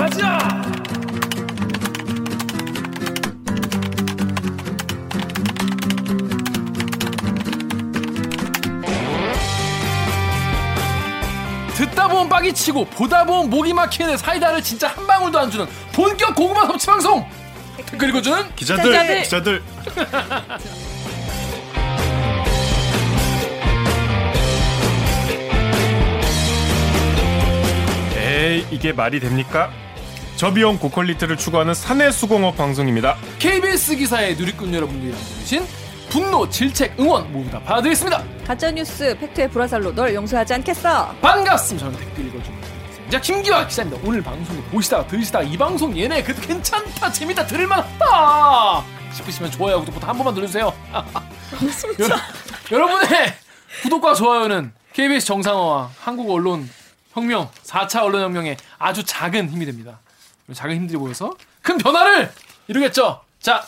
가자! 듣다 보면 빡이 치고 보다 보면 목이 막히는 사이다를 진짜 한 방울도 안 주는 본격 고구마 섭취 방송 댓글 읽어주는 기자들 기자들 에이 이게 말이 됩니까? 저비용 고quality를 추구하는 사내 수공업 방송입니다. KBS 기사의 누리꾼 여러분들이 남겨주신 분노, 질책, 응원 모두 다 받아드리겠습니다. 가짜뉴스 fact의 불화살로 널 용서하지 않겠어. 반갑습니다. 저는 댓글 읽어주는 자 김기화 기자입니다. 오늘 방송을 보시다가 들으시다가 이 방송 얘네 그래도 괜찮다 재밌다 들을만하다 싶으시면 좋아요 구독부터 한 번만 눌러주세요. 여러, 여러 분의 구독과 좋아요는 KBS 정상화와 한국 언론 혁명 4차 언론 혁명에 아주 작은 힘이 됩니다. 작은 힘들이 모여서 큰 변화를 이루겠죠. 자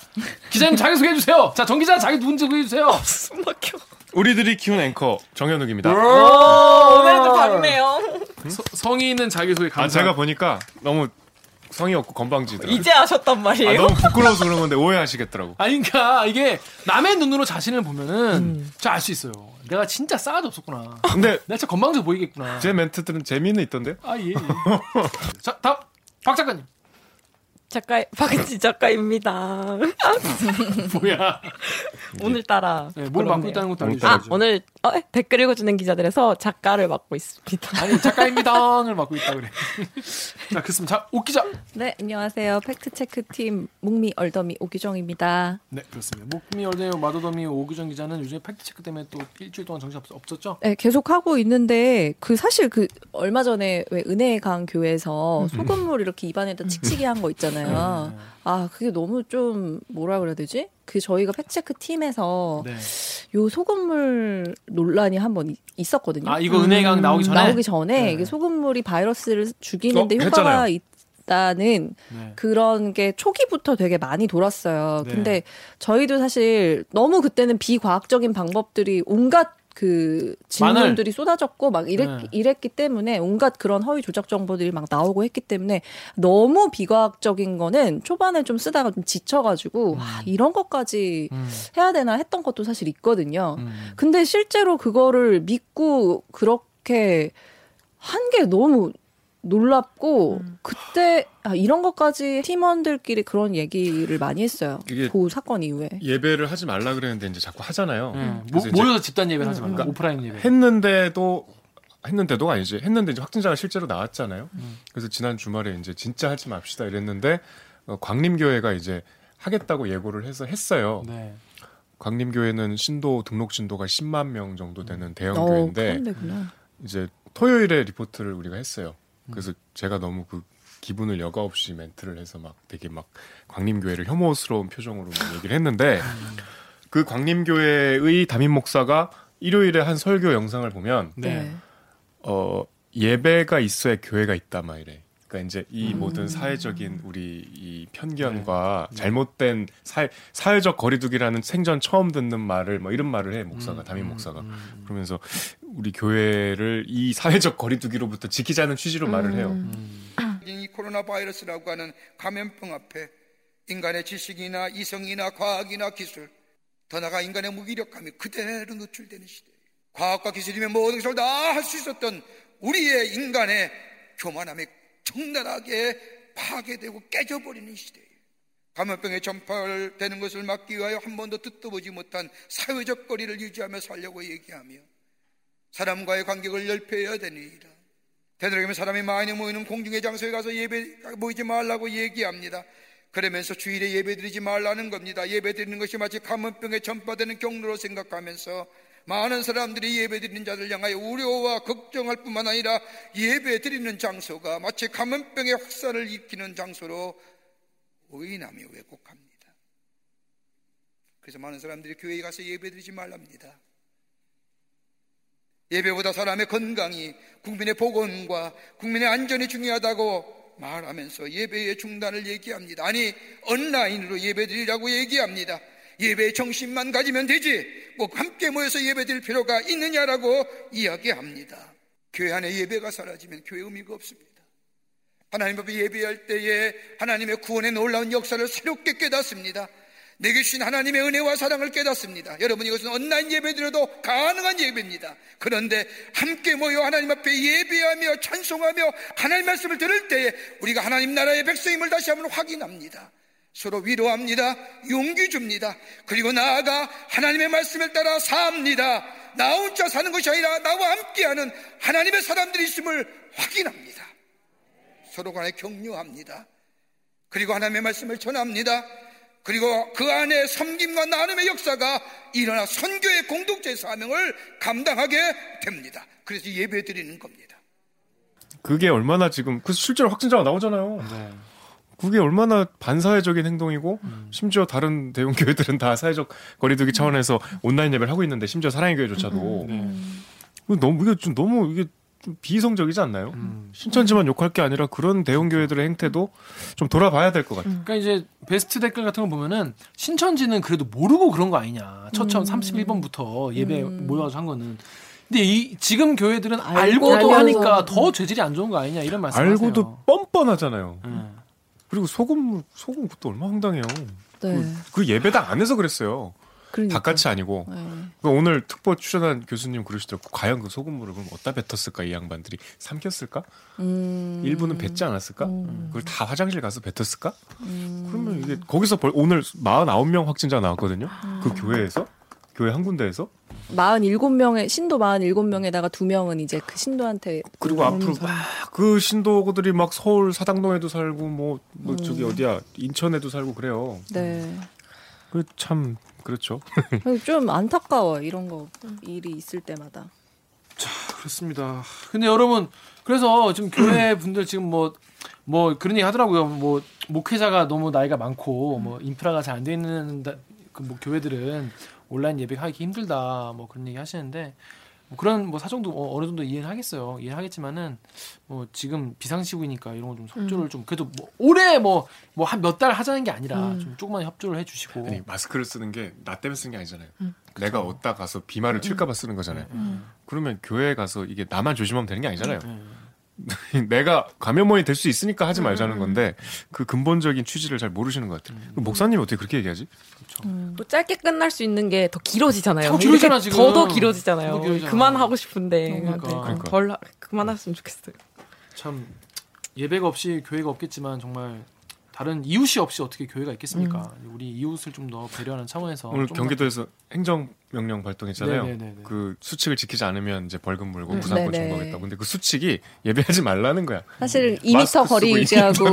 기자님 자기 소개해 주세요. 자정 기자 자기 누군지 소개해 주세요. 숨 막혀. 우리들이 키운 앵커 정현욱입니다. 오, 오늘도 밝네요. 서- 성의 있는 자기 소개 아 감사. 제가 보니까 너무 성의 없고 건방지더라고요. 이제 아셨단 아, 말이에요. 너무 부끄러워서 그런 건데 오해하시겠더라고. 아니 그러니까 이게 남의 눈으로 자신을 보면은 잘알수 있어요. 내가 진짜 싸가지 없었구나. 근데 내가 진짜 건방져 보이겠구나. 제 멘트들은 재미는 있던데요? 아 예. 예. 자 다음 박 작가님. 작가 박은지 작가입니다. 뭐야? 오늘따라 네, 뭘 그렇네요. 맡고 있다는 것도 알려주죠. 아 오늘 어, 댓글 읽어주는 기자들에서 작가를 맡고 있습니다. 아니 작가입니다를 맡고 있다 그래. 자 그렇습니다. 자옥 기자. 네, 안녕하세요. 팩트 체크팀 묵미 얼더미 오규정입니다. 네 그렇습니다. 목미 얼데요 마더더미 오규정 기자는 요즘에 팩트 체크 때문에 또 일주일 동안 정신 없, 없었죠? 네, 계속 하고 있는데 그 사실 그 얼마 전에 왜 은혜강 교회에서 소금물 이렇게 입안에다 칙칙이 한 거 있잖아요. 아, 그게 너무 좀 뭐라 그래야 되지? 그 저희가 팩트체크 팀에서 네. 요 소금물 논란이 한번 있었거든요. 아 이거 은혜강 나오기 전에. 나오기 전에 네. 이게 소금물이 바이러스를 죽이는데 어, 효과가 했잖아요. 있다는 네. 그런 게 초기부터 되게 많이 돌았어요. 네. 근데 저희도 사실 너무 그때는 비과학적인 방법들이 온갖 그 질문들이 쏟아졌고 막 이랬, 네. 이랬기 때문에 온갖 그런 허위 조작 정보들이 막 나오고 했기 때문에 너무 비과학적인 거는 초반에 좀 쓰다가 좀 지쳐가지고 와, 이런 것까지 음. 해야 되나 했던 것도 사실 있거든요. 음. 근데 실제로 그거를 믿고 그렇게 한 게 너무 놀랍고 그때 아, 이런 것까지 팀원들끼리 그런 얘기를 많이 했어요. 이게- 그 사건 이후에. 예배를 하지 말라 그랬는데 이제 자꾸 하잖아요. 네. 모, 모여서 집단 예배를 하지 말라. 그러니까 오프라인 예배. 했는데도 했는데도 아니지. 했는데 이제 확진자가 실제로 나왔잖아요. 음. 그래서 지난 주말에 이제 진짜 하지 맙시다 이랬는데 어, 광림교회가 이제 하겠다고 예고를 해서 했어요. 네. 광림교회는 신도 등록 신도가 10만 명 정도 되는 대형 어, 교회인데 데구나. 이제 토요일에 리포트를 우리가 했어요. 그래서 제가 너무 그 기분을 여과 없이 멘트를 해서 막 되게 막 광림교회를 혐오스러운 표정으로 막 얘기를 했는데 그 광림교회의 담임 목사가 일요일에 한 설교 영상을 보면 네. 어 예배가 있어야 교회가 있다 막 이래. 그러니까 이제 음. 이 모든 사회적인 우리 이 편견과 네. 잘못된 사회, 사회적 거리두기라는 생전 처음 듣는 말을 뭐 이런 말을 해 목사가 음, 담임 목사가 그러면서 우리 교회를 이 사회적 거리두기로부터 지키자는 취지로 말을 해요. 음. 이 코로나 바이러스라고 하는 감염병 앞에 인간의 지식이나 이성이나 과학이나 기술 더 나아가 인간의 무기력감이 그대로 노출되는 시대예요. 과학과 기술이면 모든 것을 다 할 수 있었던 우리의 인간의 교만함이 적나라하게 파괴되고 깨져버리는 시대예요. 감염병에 전파되는 것을 막기 위하여 한 번도 듣도 보지 못한 사회적 거리를 유지하며 살려고 얘기하며 사람과의 간격을 넓혀야 되니라. 되도록이면 사람이 많이 모이는 공중의 장소에 가서 예배 모이지 말라고 얘기합니다. 그러면서 주일에 예배 드리지 말라는 겁니다. 예배 드리는 것이 마치 감염병에 전파되는 경로로 생각하면서 많은 사람들이 예배 드리는 자들 향하여 우려와 걱정할 뿐만 아니라 예배 드리는 장소가 마치 감염병의 확산을 일으키는 장소로 오인하며 왜곡합니다. 그래서 많은 사람들이 교회에 가서 예배 드리지 말랍니다. 예배보다 사람의 건강이 국민의 복원과 국민의 안전이 중요하다고 말하면서 예배의 중단을 얘기합니다. 아니 온라인으로 예배 드리라고 얘기합니다. 예배의 정신만 가지면 되지 꼭 함께 모여서 예배 드릴 필요가 있느냐라고 이야기합니다. 교회 안에 예배가 사라지면 교회 의미가 없습니다. 하나님 앞에 예배할 때에 하나님의 구원의 놀라운 역사를 새롭게 깨닫습니다. 내게 주신 하나님의 은혜와 사랑을 깨닫습니다. 여러분 이것은 온라인 예배드려도 가능한 예배입니다. 그런데 함께 모여 하나님 앞에 예배하며 찬송하며 하나님 말씀을 들을 때에 우리가 하나님 나라의 백성임을 다시 한번 확인합니다. 서로 위로합니다. 용기 줍니다. 그리고 나아가 하나님의 말씀을 따라 삽니다. 나 혼자 사는 것이 아니라 나와 함께하는 하나님의 사람들이 있음을 확인합니다. 서로 간에 격려합니다. 그리고 하나님의 말씀을 전합니다. 그리고 그 안에 섬김과 나눔의 역사가 일어나 선교의 공동체 사명을 감당하게 됩니다. 그래서 예배 드리는 겁니다. 그게 얼마나 지금 그 실제로 확진자가 나오잖아요. 네. 그게 얼마나 반사회적인 행동이고 심지어 다른 대형 교회들은 다 사회적 거리두기 차원에서 온라인 예배를 하고 있는데 심지어 사랑의 교회조차도 네. 이거 너무 이게 좀 너무 이게 좀 비이성적이지 않나요? 음. 신천지만 욕할 게 아니라 그런 대형 교회들의 행태도 좀 돌아봐야 될 것 같아요. 그러니까 이제 베스트 댓글 같은 거 보면은 신천지는 그래도 모르고 그런 거 아니냐. 처처음 31번부터 예배 모여가지고 한 거는. 근데 이 지금 교회들은 알고도 알고도 하니까 더 죄질이 안 좋은 거 아니냐 이런 말씀 알고도 뻔뻔하잖아요. 음. 그리고 소금 소금 그것도 얼마 나 황당해요. 네. 그 예배당 안에서 그랬어요. 그러니까. 바깥이 아니고 네. 그 오늘 특보 출연한 교수님 그러시더라고. 과연 그 소금물을 그럼 어디다 뱉었을까 이 양반들이 삼켰을까? 음. 일부는 뱉지 않았을까? 음. 그걸 다 화장실 가서 뱉었을까? 음. 그러면 이게 거기서 벌, 오늘 49명 확진자 나왔거든요. 음. 그 교회에서 교회 한 군데에서 47명의 신도 47명에다가 두 명은 이제 그 신도한테 그리고 앞으로 사람. 막그 신도들이 막 서울 사당동에도 살고 뭐, 뭐 음. 저기 어디야 인천에도 살고 그래요. 네. 그참 그렇죠. 좀 안타까워 이런 거 일이 있을 때마다. 그렇습니다. 근데 여러분 그래서 지금 교회 분들 지금 뭐뭐 그런 얘기 하더라고요. 뭐 목회자가 너무 나이가 많고 뭐 인프라가 잘 안 돼 있는 그 뭐 교회들은 온라인 예배하기 힘들다 뭐 그런 얘기 하시는데 뭐 그런 뭐 사정도 어, 어느 정도 이해는 하겠어요. 이해는 하겠지만은 뭐 지금 비상시국이니까 이런 거 좀 협조를 좀 그래도 뭐 올해 뭐 뭐 한 몇 달 하자는 게 아니라 좀 조금만 협조를 해주시고. 아니 마스크를 쓰는 게 나 때문에 쓰는 게 아니잖아요. 내가 어디다 가서 비말을 칠까봐 쓰는 거잖아요. 그러면 교회에 가서 이게 나만 조심하면 되는 게 아니잖아요. 내가 감염원이 될 수 있으니까 하지 말자는 건데 그 근본적인 취지를 잘 모르시는 것 같아요. 그 목사님이 어떻게 그렇게 얘기하지? 또 짧게 끝날 수 있는 게 더 길어지잖아요. 길어지잖아, 지금. 더더 길어지잖아요. 더 길어지잖아. 그만하고 싶은데 그러니까. 네, 그러니까. 덜 하- 그만했으면 좋겠어요. 참 예배가 없이 교회가 없겠지만 정말 다른 이웃이 없이 어떻게 교회가 있겠습니까? 우리 이웃을 좀 더 배려하는 차원에서 오늘 경기도에서 행정 명령 발동했잖아요. 네네네네. 그 수칙을 지키지 않으면 이제 벌금 물고 음, 네네. 청구하겠다. 근데 그 수칙이 예배하지 말라는 거야. 사실 2m 마스크 거리 쓰고 유지하고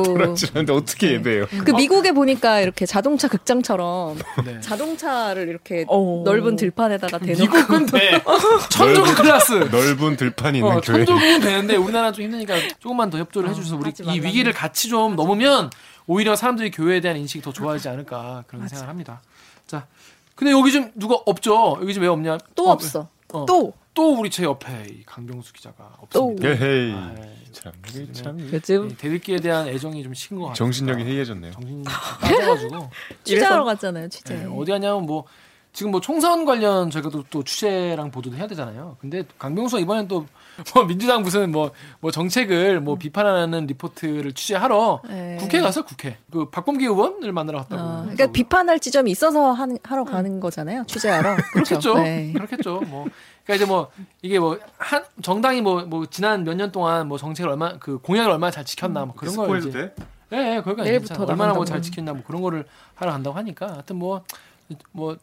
하는데 어떻게 예배해요? 그 미국에 보니까 이렇게 자동차 극장처럼 네. 자동차를 이렇게 어. 넓은 들판에다가 대놓고 미국은 돼. 천조국 클래스. 넓은 들판이 있는 어, 교회. 천조국은 되는데 우리나라 좀 힘드니까 조금만 더 협조를 해주셔서 우리 이 말라는 위기를 같이 좀 넘으면 오히려 사람들이 교회에 대한 인식이 더 좋아지지 않을까 그런 생각을 합니다. 자, 근데 여기 좀 누가 없죠? 여기 좀 왜 없냐? 또 어, 없어. 어, 또 또 우리 제 옆에 이 강병수 기자가 없습니다. 예헤이. 아이, 참, 이게 참 요즘 이 대들기에 대한 애정이 좀 식은 것 같아요. 정신력이 해이해졌네요. 정신이 빠져가지고 취재하러 갔잖아요. 취재. 네, 어디 하냐면 뭐 지금 뭐 총선 관련 저희가 또, 또 취재랑 보도도 해야 되잖아요. 근데 강병수가 이번엔 또 뭐 민주당 무슨 뭐, 뭐 정책을 뭐 비판하는 리포트를 취재하러 네. 국회 가서 국회 그 박범계 의원을 만나러 갔다고. 어, 그러니까. 비판할 지점이 있어서 한- 하러 가는 거잖아요. 취재하러. 그렇겠죠. 네. 그렇겠죠. 뭐 그러니까 이제 뭐 이게 뭐 한 정당이 뭐 뭐 지난 몇 년 동안 뭐 정책을 얼마 그 공약을 얼마나 잘 지켰나 뭐 그런 걸 스포해도 이제 돼? 예, 예, 거기가 내일부터. 얼마나 뭐. 잘 지켰나 뭐 그런 거를 하러 간다고 하니까 하여튼 뭐뭐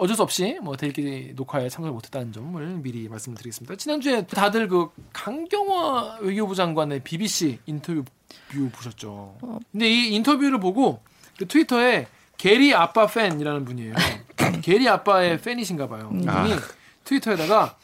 어쩔 수 없이 뭐 대기 녹화에 참석을 못했다는 점을 미리 말씀드리겠습니다. 지난주에 다들 그 강경화 외교부 장관의 BBC 인터뷰 보셨죠? 근데 이 인터뷰를 보고 그 트위터에 게리 아빠 팬이라는 분이에요. 게리 아빠의 팬이신가 봐요. 이분이 아. 트위터에다가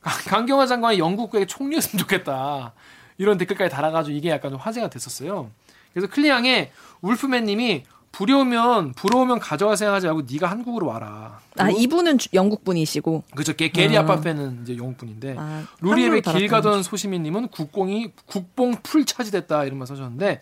강- 강경화 장관이 영국에 총리였으면 좋겠다. 이런 댓글까지 달아가지고 이게 약간 좀 화제가 됐었어요. 그래서 클리앙에 울프맨님이 부려우면 부러우면 가져가세요 하지 말고 네가 한국으로 와라. 아 이분은 주- 영국 분이시고. 그죠. 게, 게리 아빠 팬은 이제 영국 분인데 아, 루리앱의 길 가던 소시민님은 국공이 국뽕 풀 차지됐다 이런 말 써주셨는데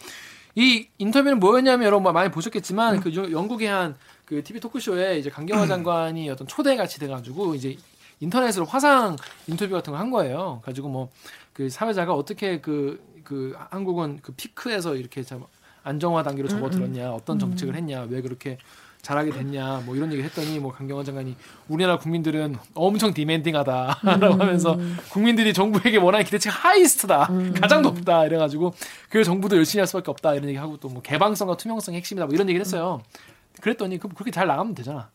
이 인터뷰는 뭐였냐면 여러분 뭐 많이 보셨겠지만 그 여- 영국의 한 그 TV 토크쇼에 이제 강경화 장관이 어떤 초대 같이 돼가지고 이제 인터넷으로 화상 인터뷰 같은 걸 한 거예요. 가지고 뭐 그 사회자가 어떻게 그그 한국은 그 피크에서 이렇게 참 안정화 단계로 접어들었냐, 어떤 정책을 했냐, 왜 그렇게 잘하게 됐냐, 뭐 이런 얘기 했더니 뭐 강경화 장관이 우리나라 국민들은 엄청 디멘딩하다라고 하면서 국민들이 정부에게 원하는 기대치가 하이스트다, 가장 높다 이래가지고 그 정부도 열심히 할 수밖에 없다 이런 얘기하고 또 뭐 개방성과 투명성이 핵심이다 뭐 이런 얘기를 했어요. 그랬더니 그- 그렇게 잘 나가면 되잖아.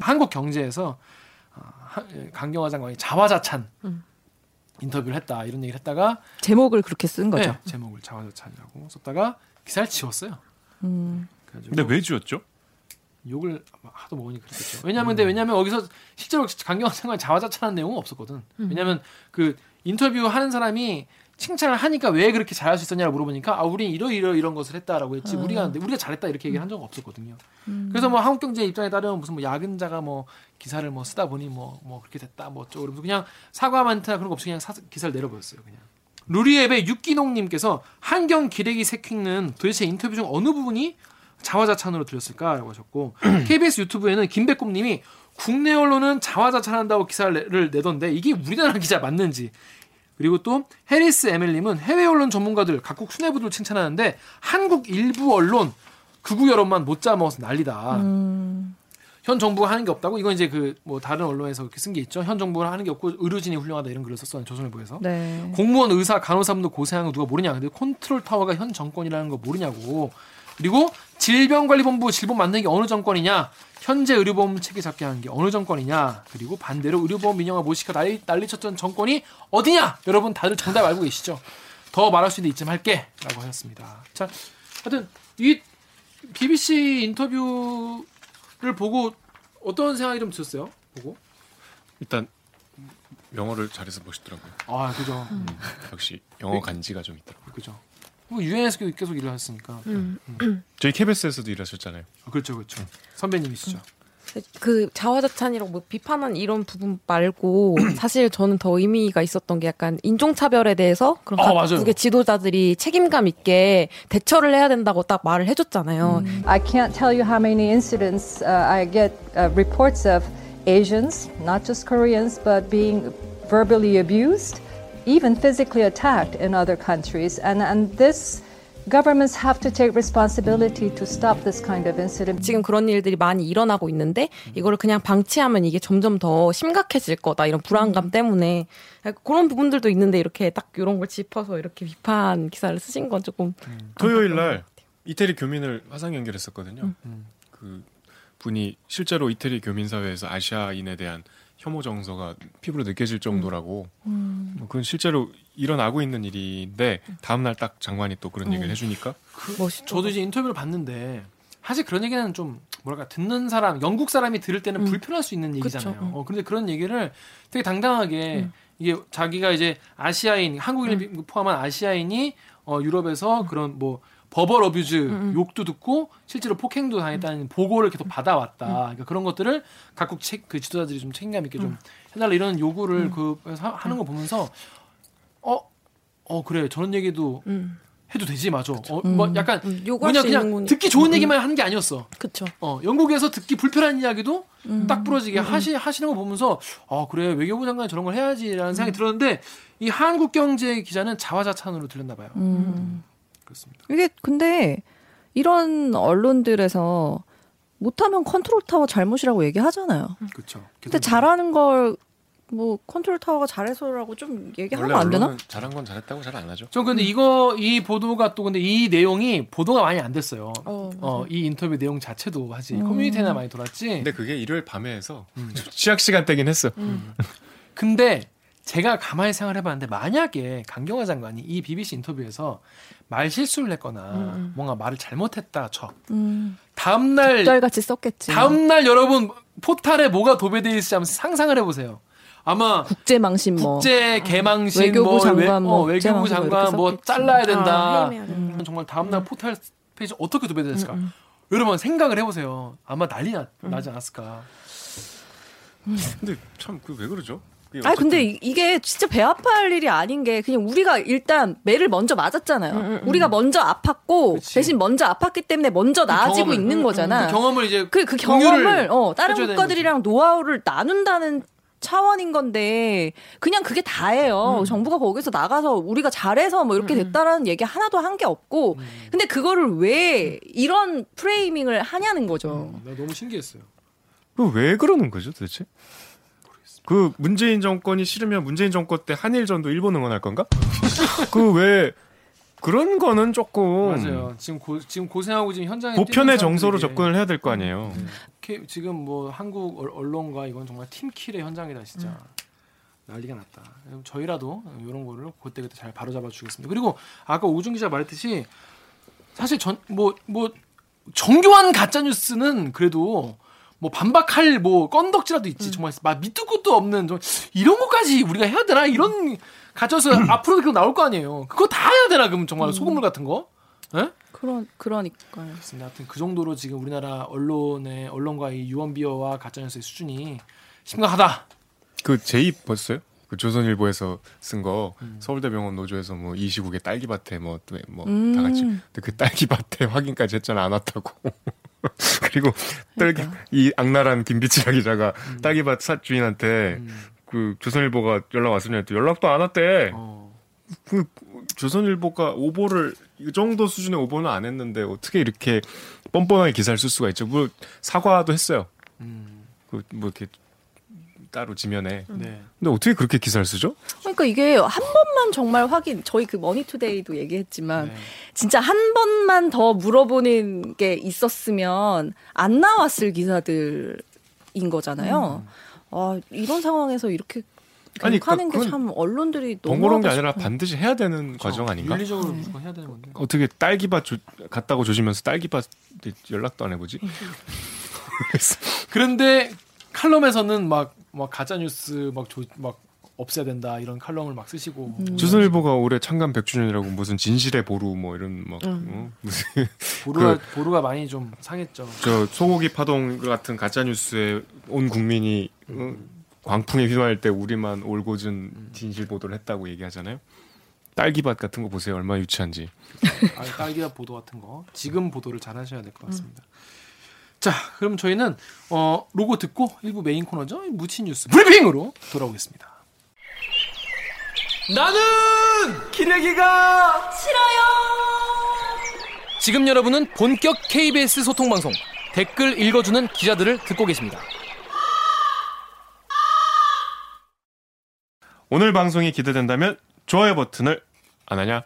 한국 경제에서 어, 하- 강경화 장관이 자화자찬 인터뷰를 했다 이런 얘기를 했다가 제목을 그렇게 쓴 거죠. 네, 제목을 자화자찬이라고 썼다가 기사를 지웠어요. 음. 근데 왜 지웠죠? 욕을 하도 먹으니 그랬겠죠. 왜냐면 근데 왜냐면 여기서 실제로 강경화 장관 자화자찬한 내용은 없었거든. 왜냐면 그 인터뷰 하는 사람이 칭찬을 하니까 왜 그렇게 잘할 수 있었냐고 물어보니까 아 우리 이러 이러 이런 것을 했다라고 했지 우리가 우리가 잘했다 이렇게 얘기를 한 적은 없었거든요. 그래서 뭐 한국경제 입장에 따르면 무슨 뭐 야근자가 뭐 기사를 뭐 쓰다 보니 뭐뭐 그렇게 됐다 뭐 어쩌고 그러면서 그냥 사과 멘트나 그런 거 없이 그냥 사- 기사를 내려버렸어요 그냥. 루리앱의 육기농님께서 한경 기레기 새킹는 도대체 인터뷰 중 어느 부분이 자화자찬으로 들렸을까라고 하셨고 KBS 유튜브에는 김백곰님이 국내 언론은 자화자찬한다고 기사를 내던데 이게 우리나라 기자 맞는지 그리고 또 해리스 에멜님은 해외 언론 전문가들 각국 수뇌부들 칭찬하는데 한국 일부 언론 극우 여론만 못 잡아먹어서 난리다. 현 정부가 하는 게 없다고 이건 이제 그 뭐 다른 언론에서 그렇게 쓴 게 있죠. 현 정부가 하는 게 없고 의료진이 훌륭하다 이런 글을 썼었는 조선일보에서. 네. 공무원, 의사, 간호사분도 고생하는 거 누가 모르냐. 근데 control tower가 현 정권이라는 거 모르냐고. 그리고 질병관리본부 질본 만드는 게 어느 정권이냐. 현재 의료보험 체계 잡게 하는 게 어느 정권이냐. 그리고 반대로 의료보험 민영화 못 시켜 난리, 난리쳤던 정권이 어디냐. 여러분 다들 정답 알고 계시죠? 더 말할 수 있는 이쯤 할게. 라고 하셨습니다. 자, 하여튼 이 BBC 인터뷰를 보고 어떤 생각이 좀 드셨어요? 보고? 일단 영어를 잘해서 멋있더라고요. 아, 그죠. 역시 영어 간지가 좀 있더라고요. 그죠. 뭐 유엔에서 계속 일을 하셨으니까. 저희 KBS에서도 일하셨잖아요. 아, 그렇죠, 그렇죠. 선배님이시죠. 그 자화자찬이라고 뭐 비판한 이런 부분 말고 사실 저는 더 의미가 있었던 게 약간 인종차별에 대해서 그런 어. 각국의 지도자들이 책임감 있게 대처를 해야 된다고 딱 말을 해줬잖아요. I can't tell you how many incidents uh, I get uh, reports of Asians, not just Koreans, but being verbally abused, even physically attacked in other countries. And, and this, governments have to take responsibility to stop this kind of incident. 지금 그런 일들이 많이 일어나고 있는데 이거를 그냥 방치하면 이게 점점 더 심각해질 거다 이런 불안감 때문에 그런 부분들도 있는데 이렇게 딱 이런 걸 짚어서 이렇게 비판 기사를 쓰신 건 조금 토요일 날 이태리 교민을 화상 연결했었거든요. 그 분이 실제로 이태리 교민 사회에서 아시아인에 대한 혐오 정서가 피부로 느껴질 정도라고. 뭐 그건 실제로 일어나고 있는 일인데 다음 날 딱 장관이 또 그런 얘기를 해주니까? 멋있죠. 저도 이제 인터뷰를 봤는데 사실 그런 얘기는 좀 뭐랄까 듣는 사람, 영국 사람이 들을 때는 불편할 수 있는 얘기잖아요. 그쵸, 음. 어, 그런데 그런 얘기를 되게 당당하게 이게 자기가 이제 아시아인, 한국인을 포함한 아시아인이 어, 유럽에서 그런 뭐 버벌 어뷰즈 욕도 듣고 실제로 폭행도 당했다는 보고를 계속 받아왔다. 그러니까 그런 것들을 각국 책, 그 지도자들이 좀 책임감 있게 좀 해달라 이런 요구를 그 하- 하는 거 보면서 어, 어 그래 저런 얘기도 음. 해도 되지 맞아. 어, 뭐 약간 음, 뭐냐 그냥. 듣기 좋은 얘기만 하는 게 아니었어. 그쵸. 어, 영국에서 듣기 불편한 이야기도 음. 딱 부러지게 하시 하시는 거 보면서 아 그래 외교부 장관이 저런 걸 해야지라는 음. 생각이 들었는데 이 한국경제 기자는 자화자찬으로 들렸나 봐요. 음. 그렇습니다. 이게 근데 이런 언론들에서 못하면 컨트롤 타워 잘못이라고 얘기하잖아요. 그렇죠. 근데 잘하는 걸 뭐 컨트롤 타워가 잘해서라고 좀 얘기하면 안 되나? 잘한 건 잘했다고 잘 안 하죠. 전 근데 이거 이 보도가 또 근데 이 내용이 보도가 많이 안 됐어요. 어, 어, 이 인터뷰 내용 자체도 사실 음. 커뮤니티나 많이 돌았지. 근데 그게 일요일 밤에 해서 좀 취약 시간 대긴 했어. 근데 제가 가만히 생각을 해봤는데 만약에 강경화 장관이 이 BBC 인터뷰에서 말 실수를 했거나 뭔가 말을 잘못했다 쳐 음, 다음날 짤같이 썼겠지. 다음날 여러분 포탈에 뭐가 도배되어 있을지 한번 상상을 해보세요. 아마 국제 망신 뭐. 국제 개망신 외교부 뭐, 장관 외, 뭐 어, 외교부 뭐 장관 뭐. 잘라야 된다. 아, 된다. 정말 다음 날 포탈 페이지 어떻게 도배됐을까? 여러분 생각을 해 보세요. 아마 난리 나, 나지 않았을까? 근데 참 그 왜 그러죠? 어쨌든 근데 이- 이게 진짜 배 아파할 일이 아닌 게 그냥 우리가 일단 매를 먼저 맞았잖아요. 우리가 먼저 아팠고 그치. 대신 먼저 아팠기 때문에 먼저 나아지고 경험을, 있는 음, 거잖아. 그 경험을 이제 그, 그 공유를 경험을 어, 다른 국가들이랑 노하우를 나눈다는 차원인 건데 그냥 그게 다예요. 정부가 거기서 나가서 우리가 잘해서 뭐 이렇게 됐다라는 얘기 하나도 한 게 없고 근데 그거를 왜 이런 프레이밍을 하냐는 거죠. 나 너무 신기했어요. 그왜 그러는 거죠, 도대체? 그 문재인 정권이 싫으면 문재인 정권 때 한일전도 일본 응원할 건가? 그 왜 그런 거는 조금 맞아요. 지금 고, 지금 고생하고 지금 현장에 보편의 정서로 접근을 해야 될 거 아니에요. 이 지금 뭐 한국 언- 언론과 이건 정말 팀킬의 현장이다 진짜 난리가 났다. 저희라도 이런 거를 그때 그때 잘 바로잡아 주겠습니다. 그리고 아까 오준 기자 말했듯이 사실 전 뭐뭐 정교한 가짜 뉴스는 그래도 뭐 반박할 뭐 건덕지라도 있지 정말 막 밑도 끝도 없는 좀 이런 것까지 우리가 해야 되나 이런 가짜뉴스 앞으로도 그거 나올 거 아니에요. 그거 다 해야 되나 그럼 정말 소금물 같은 거? 예? 그런 그러니까요. 그렇습니다. 하여튼 그 정도로 지금 우리나라 언론의 언론과의 유언 비어와 가짜뉴스의 수준이 심각하다. 그 제입 봤어요? 그 조선일보에서 쓴거 음. 서울대병원 노조에서 뭐 이 시국에 딸기밭에 뭐뭐다 음. 같이 근데 그 딸기밭에 확인까지 했잖아 안 왔다고 그리고 딸기 이 악랄한 김비치라 기자가 음. 딸기밭 사 주인한테 그 조선일보가 연락 왔으냐 했더니 연락도 안 왔대 어. 그 조선일보가 오보를 이 정도 수준의 오보는 안 했는데 어떻게 이렇게 뻔뻔하게 기사를 쓸 수가 있죠 뭐 사과도 했어요 음. 그 뭐 이렇게 따로 지면에 네. 근데 어떻게 그렇게 기사를 쓰죠? 그러니까 이게 한 번만 정말 확인 저희 그 머니투데이도 얘기했지만 네. 진짜 한 번만 더 물어보는 게 있었으면 안 나왔을 기사들인 거잖아요. 아, 이런 상황에서 이렇게 아니, 하는 그러니까 게참 언론들이 너무 번거로운 게 아니라 반드시 해야 되는 그렇죠. 과정 아닌가? 윤리적으로 그거 해야 되는 건데. 어떻게 딸기밭 조, 갔다고 조지면서 딸기밭 연락도 안 해보지? 그런데 칼럼에서는 막, 막 가짜 뉴스 막, 조, 막 없애야 된다 이런 칼럼을 막 쓰시고 조선일보가 올해 창간 100주년이라고 무슨 진실의 보루 뭐 이런 막 어? 무슨 보루가 보루가 많이 좀 상했죠. 저 소고기 파동 같은 가짜 뉴스에 온 국민이 어? 광풍에 휘말릴 때 우리만 올곧은 진실 보도를 했다고 얘기하잖아요. 딸기밭 같은 거 보세요 얼마나 유치한지. 아, 딸기야 보도 같은 거 지금 보도를 잘 하셔야 될 것 같습니다. 자, 그럼 저희는 어, 로고 듣고 일부 메인 코너죠 묻힌 뉴스 브리핑으로 돌아오겠습니다. 나는 기레기가 싫어요. 지금 여러분은 본격 KBS 소통 방송 댓글 읽어주는 기자들을 듣고 계십니다. 오늘 방송이 기대된다면 좋아요 버튼을 안 하냐?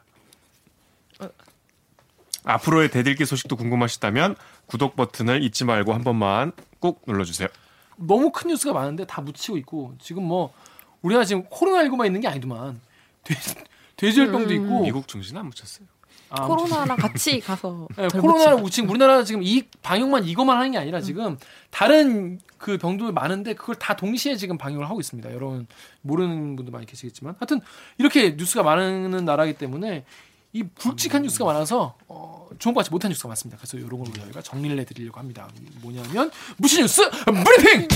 앞으로의 대들기 소식도 궁금하시다면 구독 버튼을 잊지 말고 한 번만 꾹 눌러주세요. 너무 큰 뉴스가 많은데 다 묻히고 있고 지금 뭐 우리나라 지금 코로나 19만 있는 게 아니더만 돼, 돼지열병도 있고 미국 중시는 안 묻혔어요. 아, 코로나랑 같이 가서 네, 덜 코로나를. 지금 우리나라 지금 이 방역만 이것만 하는 게 아니라 지금 다른 그 병도 많은데 그걸 다 동시에 지금 방역을 하고 있습니다. 여러분 모르는 분도 많이 계시겠지만 하여튼 이렇게 뉴스가 많은 나라이기 때문에 이 굵직한 뉴스가 많아서 어, 좋은 것 같지 못한 뉴스가 많습니다. 그래서 이런 걸 저희가 정리를 해드리려고 합니다. 뭐냐면 묻힌 뉴스 브리핑!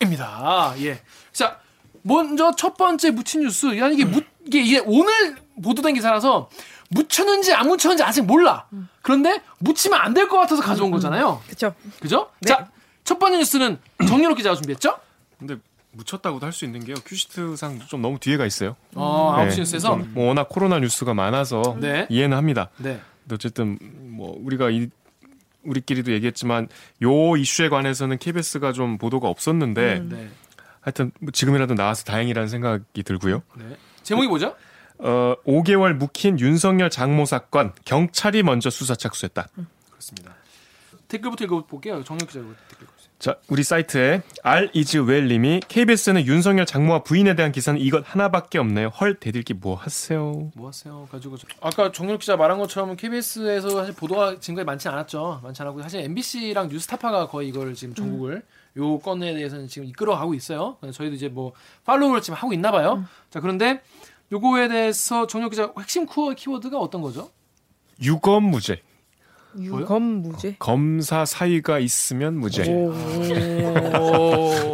입니다. 예. 자, 먼저 첫 번째 묻힌 뉴스. 이게 묻 이게, 이게 오늘 보도된 기사라서 묻혔는지 안 묻혔는지 아직 몰라. 그런데 묻히면 안 될 것 같아서 가져온 거잖아요. 그쵸. 그죠? 자, 첫 번째 뉴스는 정유롭 기자가 준비했죠? 근데 묻혔다고도 할 수 있는 게요. 큐시트상 좀 너무 뒤에가 있어요. 어, 아홉 시 네, 뉴스에서. 좀뭐 워낙 코로나 뉴스가 많아서 네. 이해는 합니다. 네. 근데 어쨌든 뭐 우리가 이 우리끼리도 얘기했지만 요 이슈에 관해서는 KBS가 좀 보도가 없었는데 네. 하여튼 뭐 지금이라도 나와서 다행이라는 생각이 들고요. 네. 제목이 뭐죠? 어, 5개월 묵힌 윤석열 장모 사건 경찰이 먼저 수사 착수했다. 그렇습니다. 댓글부터 읽어볼게요. 정유롭 기자 댓글. 자, 우리 사이트에 알 이즈 웰 님이 KBS는 윤석열 장모와 부인에 대한 기사는 이것 하나밖에 없네요. 헐 대들기 뭐 하세요? 뭐 하세요? 가지고 저- 아까 정유롭 기자 말한 것처럼 KBS에서 사실 보도가 지금까지 많지 않았죠. 많지 않았고 사실 MBC랑 뉴스타파가 거의 이걸 지금 전국을 요 건에 대해서는 지금 이끌어가고 있어요. 저희도 이제 뭐 팔로우를 지금 하고 있나 봐요. 자 그런데 요거에 대해서 정유롭 기자 핵심 쿠어 키워드가 어떤 거죠? 유검 무죄. 유검 무죄. 검사 사이가 있으면 무죄.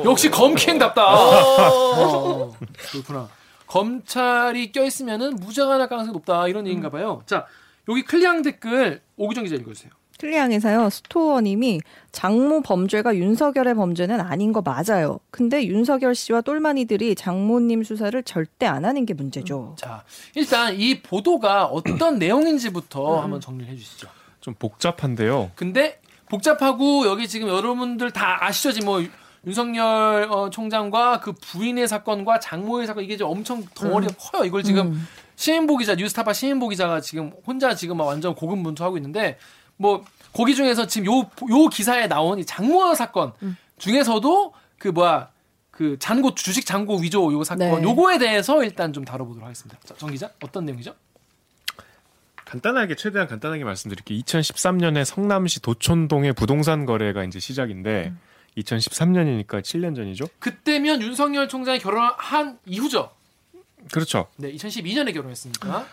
역시 검킹답다. 어, 그렇구나. 검찰이 껴있으면은 무죄가 날 가능성이 높다 이런 얘기인가 봐요. 자 여기 클리앙 댓글 오기정 기자 읽어주세요. 클리앙에서요 스토어님이 장모 범죄가 윤석열의 범죄는 아닌 거 맞아요. 근데 윤석열 씨와 똘마니들이 장모님 수사를 절대 안 하는 게 문제죠. 자, 일단 이 보도가 어떤 내용인지부터 한번 정리를 해주시죠. 좀 복잡한데요. 근데 복잡하고 여기 지금 여러분들 다 아시죠? 지금 뭐 윤석열 어, 총장과 그 부인의 사건과 장모의 사건 이게 지금 엄청 덩어리가 커요. 이걸 지금 시민보 기자 뉴스타파 시민보 기자가 지금 혼자 지금 막 완전 고군분투하고 있는데 뭐 거기 중에서 지금 요 요 기사에 나온 이 장모 사건 중에서도 그 뭐야 그 잔고 주식 잔고 위조 요 사건 네. 요거에 대해서 일단 좀 다뤄보도록 하겠습니다. 자, 정 기자 어떤 내용이죠? 간단하게 최대한 간단하게 말씀드릴게요. 2013년에 성남시 도촌동의 부동산 거래가 이제 시작인데 2013년이니까 7년 전이죠. 그때면 윤석열 총장이 결혼한 이후죠. 그렇죠. 네, 2012년에 결혼했으니까.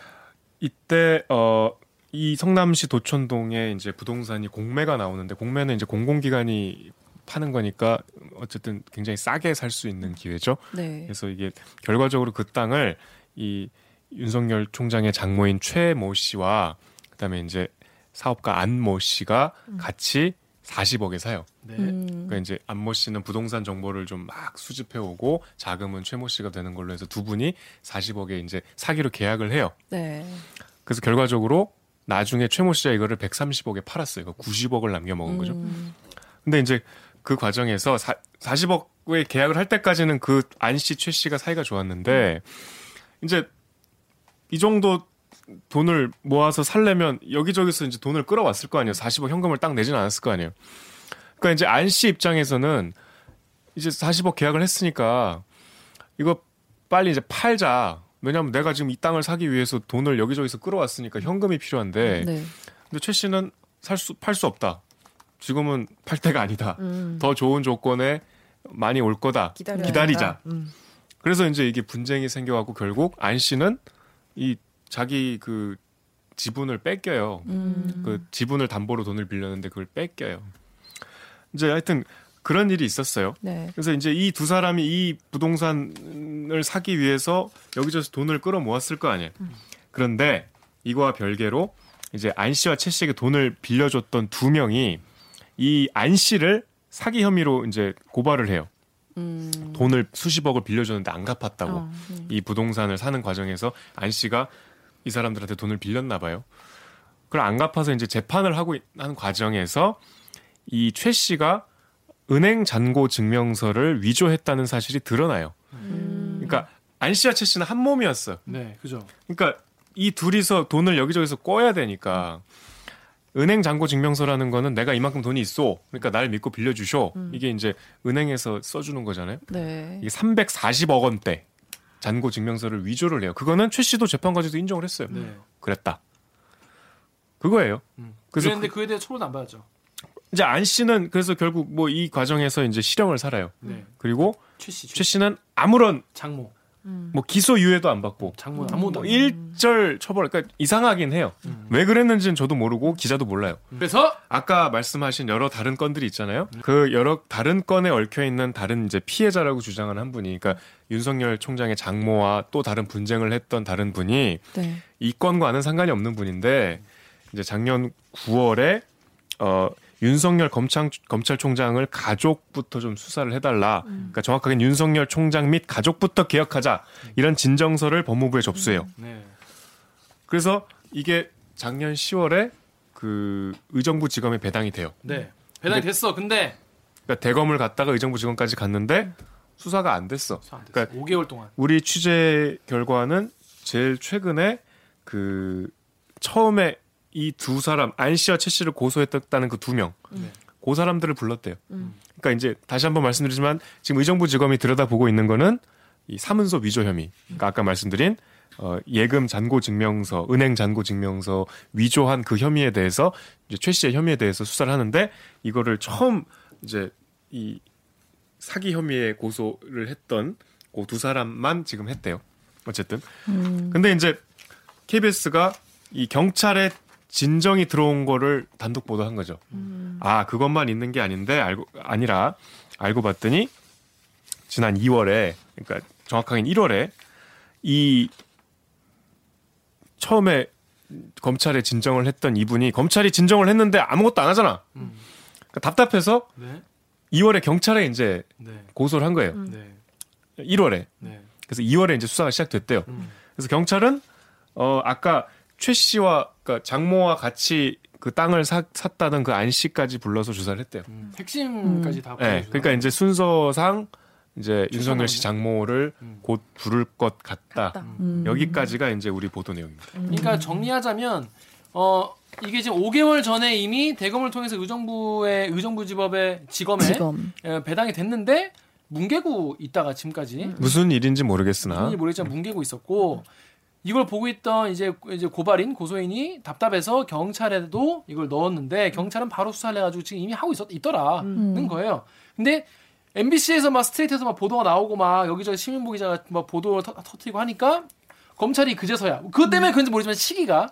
이때 어. 이 성남시 도촌동에 이제 부동산이 공매가 나오는데 공매는 이제 공공기관이 파는 거니까 어쨌든 굉장히 싸게 살 수 있는 기회죠. 네. 그래서 이게 결과적으로 그 땅을 이 윤석열 총장의 장모인 최 모 씨와 그다음에 이제 사업가 안 모 씨가 같이 40억에 사요. 네. 음. 그러니까 이제 안 모 씨는 부동산 정보를 좀 막 수집해 오고 자금은 최 모 씨가 되는 걸로 해서 두 분이 40억에 이제 사기로 계약을 해요. 네. 그래서 결과적으로 나중에 최모 씨가 이거를 130억에 팔았어요. 이거 90억을 남겨 먹은 거죠. 음. 근데 이제 그 과정에서 사, 40억에 계약을 할 때까지는 그 안 씨, 최 씨가 사이가 좋았는데 이제 이 정도 돈을 모아서 살려면 여기저기서 이제 돈을 끌어왔을 거 아니에요. 40억 현금을 딱 내진 않았을 거 아니에요. 그러니까 이제 안 씨 입장에서는 이제 40억 계약을 했으니까 이거 빨리 이제 팔자. 왜냐하면 내가 지금 이 땅을 사기 위해서 돈을 여기저기서 끌어왔으니까 현금이 필요한데 네. 근데 최 씨는 살수 팔 수 없다. 지금은 팔 때가 아니다. 음. 더 좋은 조건에 많이 올 거다. 기다려야 기다리자. 음. 그래서 이제 이게 분쟁이 생겨갖고 결국 안 씨는 이 자기 그 지분을 뺏겨요. 음. 그 지분을 담보로 돈을 빌렸는데 그걸 뺏겨요. 이제 하여튼 그런 일이 있었어요. 네. 그래서 이제 이 두 사람이 이 부동산 을 사기 위해서 여기저기서 돈을 끌어 모았을 거 아니에요. 그런데 이거와 별개로 이제 안 씨와 최 씨에게 돈을 빌려줬던 두 명이 이 안 씨를 사기 혐의로 이제 고발을 해요. 음. 돈을 수십억을 빌려줬는데 안 갚았다고. 어. 이 부동산을 사는 과정에서 안 씨가 이 사람들한테 돈을 빌렸나 봐요. 그걸 안 갚아서 이제 재판을 하고 있- 하는 과정에서 이 최 씨가 은행 잔고 증명서를 위조했다는 사실이 드러나요. 그러니까 안 씨와 최 씨는 한 몸이었어. 네, 그죠. 그러니까 이 둘이서 돈을 여기저기서 꿔야 되니까 은행 잔고 증명서라는 거는 내가 이만큼 돈이 있어. 그러니까 날 믿고 빌려주쇼. 이게 이제 은행에서 써 주는 거잖아요. 네. 이게 340억 원대 잔고 증명서를 위조를 해요. 그거는 최 씨도 재판까지도 인정을 했어요. 네. 그랬다. 그거예요. 음. 그래서 그랬는데 그에 대해 처벌은 안 받았죠. 이제 안 씨는 그래서 결국 뭐 이 과정에서 이제 실형을 살아요. 네. 그리고 최 씨, 최최 씨. 씨는 아무런 장모. 뭐 기소 유예도 안 받고 장모 아무도 뭐안 일절 처벌 그러니까 이상하긴 해요. 왜 그랬는지는 저도 모르고 기자도 몰라요. 그래서 아까 말씀하신 여러 다른 건들이 있잖아요. 그 여러 다른 건에 얽혀 있는 다른 이제 피해자라고 주장하는 한 분이, 그러니까 윤석열 총장의 장모와 또 다른 분쟁을 했던 다른 분이 네. 이 건과는 상관이 없는 분인데 이제 작년 9월에 어 윤석열 검찰 검찰총장을 가족부터 좀 수사를 해달라. 그러니까 정확하게는 윤석열 총장 및 가족부터 개혁하자 이런 진정서를 법무부에 접수해요. 네. 그래서 이게 작년 10월에 그 의정부 지검에 배당이 돼요. 네. 배당이 됐어. 근데 그러니까 대검을 갔다가 의정부 지검까지 갔는데 수사가 안 됐어. 수사 안 됐어. 그러니까 5개월 동안. 우리 취재 결과는 제일 최근에 그 처음에 이 두 사람 안 씨와 최 씨를 고소했다는 그 두 명. 네. 그 사람들을 불렀대요. 그러니까 이제 다시 한번 말씀드리지만 지금 의정부 지검이 들여다보고 있는 거는 이 사문서 위조 혐의. 그러니까 아까 말씀드린 어, 예금 잔고 증명서, 은행 잔고 증명서 위조한 그 혐의에 대해서 이제 최 씨의 혐의에 대해서 수사를 하는데 이거를 처음 이제 이 사기 혐의에 고소를 했던 그 두 사람만 지금 했대요. 어쨌든. 근데 이제 KBS가 이 경찰에 진정이 들어온 거를 단독 보도한 거죠. 아 그것만 있는 게 아닌데 알고 아니라 알고 봤더니 지난 2월에 그러니까 정확하게는 1월에 이 처음에 검찰에 진정을 했던 이분이 검찰이 진정을 했는데 아무것도 안 하잖아. 음. 그러니까 답답해서 네. 2월에 경찰에 이제 네. 고소를 한 거예요. 네. 1월에. 네. 그래서 2월에 이제 수사가 시작됐대요. 음. 그래서 경찰은 어 아까 최 씨와 그러니까 장모와 같이 그 땅을 사, 샀다는 그 안 씨까지 불러서 조사를 했대요. 음. 핵심까지 다. 네. 그러니까 이제 순서상 이제 윤석열 씨 장모를 음. 곧 부를 것 같다. 음. 여기까지가 이제 우리 보도 내용입니다. 그러니까 정리하자면 어 이게 지금 5개월 전에 이미 대검을 통해서 의정부의 의정부 지법의 지검에 지검. 에, 배당이 됐는데 뭉개고 있다가 지금까지 무슨 일인지 모르겠으나 무슨지 모르겠지만 뭉개고 있었고 이걸 보고 있던 이제 이제 고발인 고소인이 답답해서 경찰에도 이걸 넣었는데 경찰은 바로 수사를 해가지고 지금 이미 하고 있었 있더라는 거예요. 근데 MBC에서 막 스트레이트에서 막 보도가 나오고 막 여기저기 시민보 기자가 막 보도를 터, 터뜨리고 하니까 검찰이 그제서야 그것 때문에 그런지 모르지만 시기가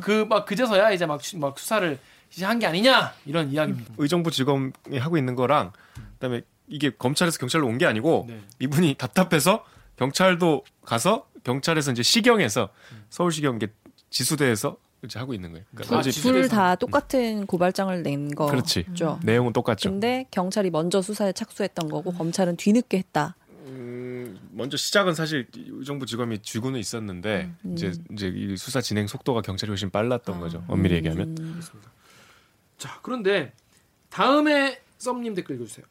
그막 그제서야 이제 막, 수- 막 수사를 이제 한 게 아니냐 이런 이야기입니다. 의정부 지검이 하고 있는 거랑 그다음에 이게 검찰에서 경찰로 온 게 아니고 네. 이분이 답답해서 경찰도 가서 경찰에서 이제 시경에서 서울시경 이게 지수대에서 이제 하고 있는 거예요. 그러니까 아, 어제 지수- 둘다 똑같은 고발장을 낸 거죠. 그렇지. 죠 내용은 똑같죠. 근데 경찰이 먼저 수사에 착수했던 거고 검찰은 뒤늦게 했다. 음, 먼저 시작은 사실 의정부 지검이 쥐고는 있었는데 이제 이제 이 수사 진행 속도가 경찰이 훨씬 빨랐던 거죠. 엄밀히 얘기하면. 자 그런데 다음에 썸님 댓글 읽어주세요.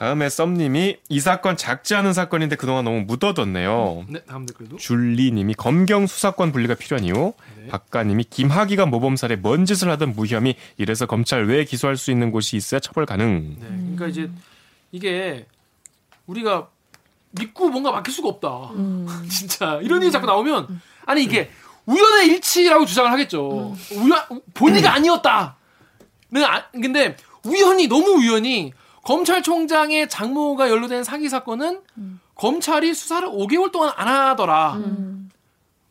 다음에 썸님이 이 사건 작지 않은 사건인데 그동안 너무 묻어뒀네요. 네 다음 댓글도 줄리님이 검경 수사권 분리가 필요한 이유. 네. 박가님이 김학의가 모범살에 뭔 짓을 하든 무혐의. 이래서 검찰 왜 기소할 수 있는 곳이 있어야 처벌 가능. 네, 그러니까 이제 이게 우리가 믿고 뭔가 맡길 수가 없다. 진짜 이런 일이 자꾸 나오면 아니 이게 우연의 일치라고 주장을 하겠죠. 우연 본의가 아니었다. 는 아, 근데 우연히 너무 우연히 검찰총장의 장모가 연루된 사기 사건은 검찰이 수사를 5개월 동안 안 하더라.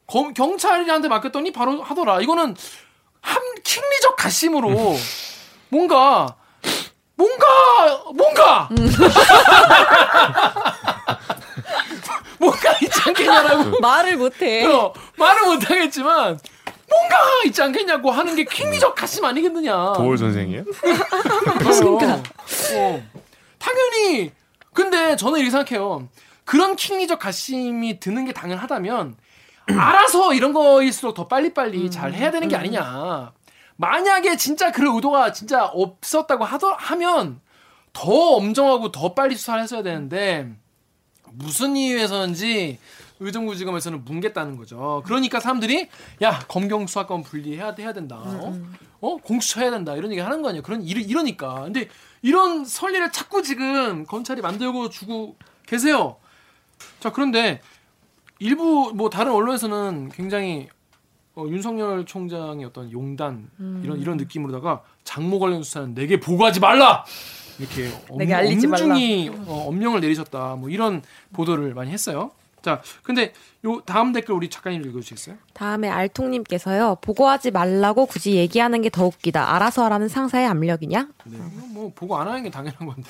검, 경찰한테 맡겼더니 바로 하더라. 이거는 한 킹리적 가심으로 뭔가 뭔가 뭔가 뭔가 있지 않겠냐라고 말을 못해. 어, 말을 못하겠지만 뭔가 있지 않겠냐고 하는 게 킹리적 가심 아니겠느냐. 도월 선생이에요? 그러 니까. 어. 당연히. 근데 저는 이렇게 생각해요. 그런 킹리적 가심이 드는 게 당연하다면 알아서 이런 거일수록 더 빨리빨리 잘 해야 되는 게 아니냐. 만약에 진짜 그런 의도가 진짜 없었다고 하더, 하면 더 엄정하고 더 빨리 수사를 했어야 되는데 무슨 이유에서인지 의정부 지검에서는 뭉갰다는 거죠. 그러니까 사람들이 야 검경 수사권 분리해야 해야 된다. 어? 어? 공수처 해야 된다. 이런 얘기 하는 거 아니에요. 그런 이러, 이러니까. 근데 이런 선리를 자꾸 지금 검찰이 만들고 주고 계세요. 자 그런데 일부 뭐 다른 언론에서는 굉장히 어, 윤석열 총장의 어떤 용단 이런 이런 느낌으로다가 장모 관련 수사는 내게 보고하지 말라 이렇게 엄, 내게 알리지 말라. 엄중히 어, 엄명을 내리셨다 뭐 이런 보도를 많이 했어요. 자 근데 요 다음 댓글 우리 작가님 읽어주시겠어요? 다음에 알통님께서요. 보고하지 말라고 굳이 얘기하는 게 더 웃기다. 알아서 하라는 상사의 압력이냐? 네, 뭐 보고 안 하는 게 당연한 건데.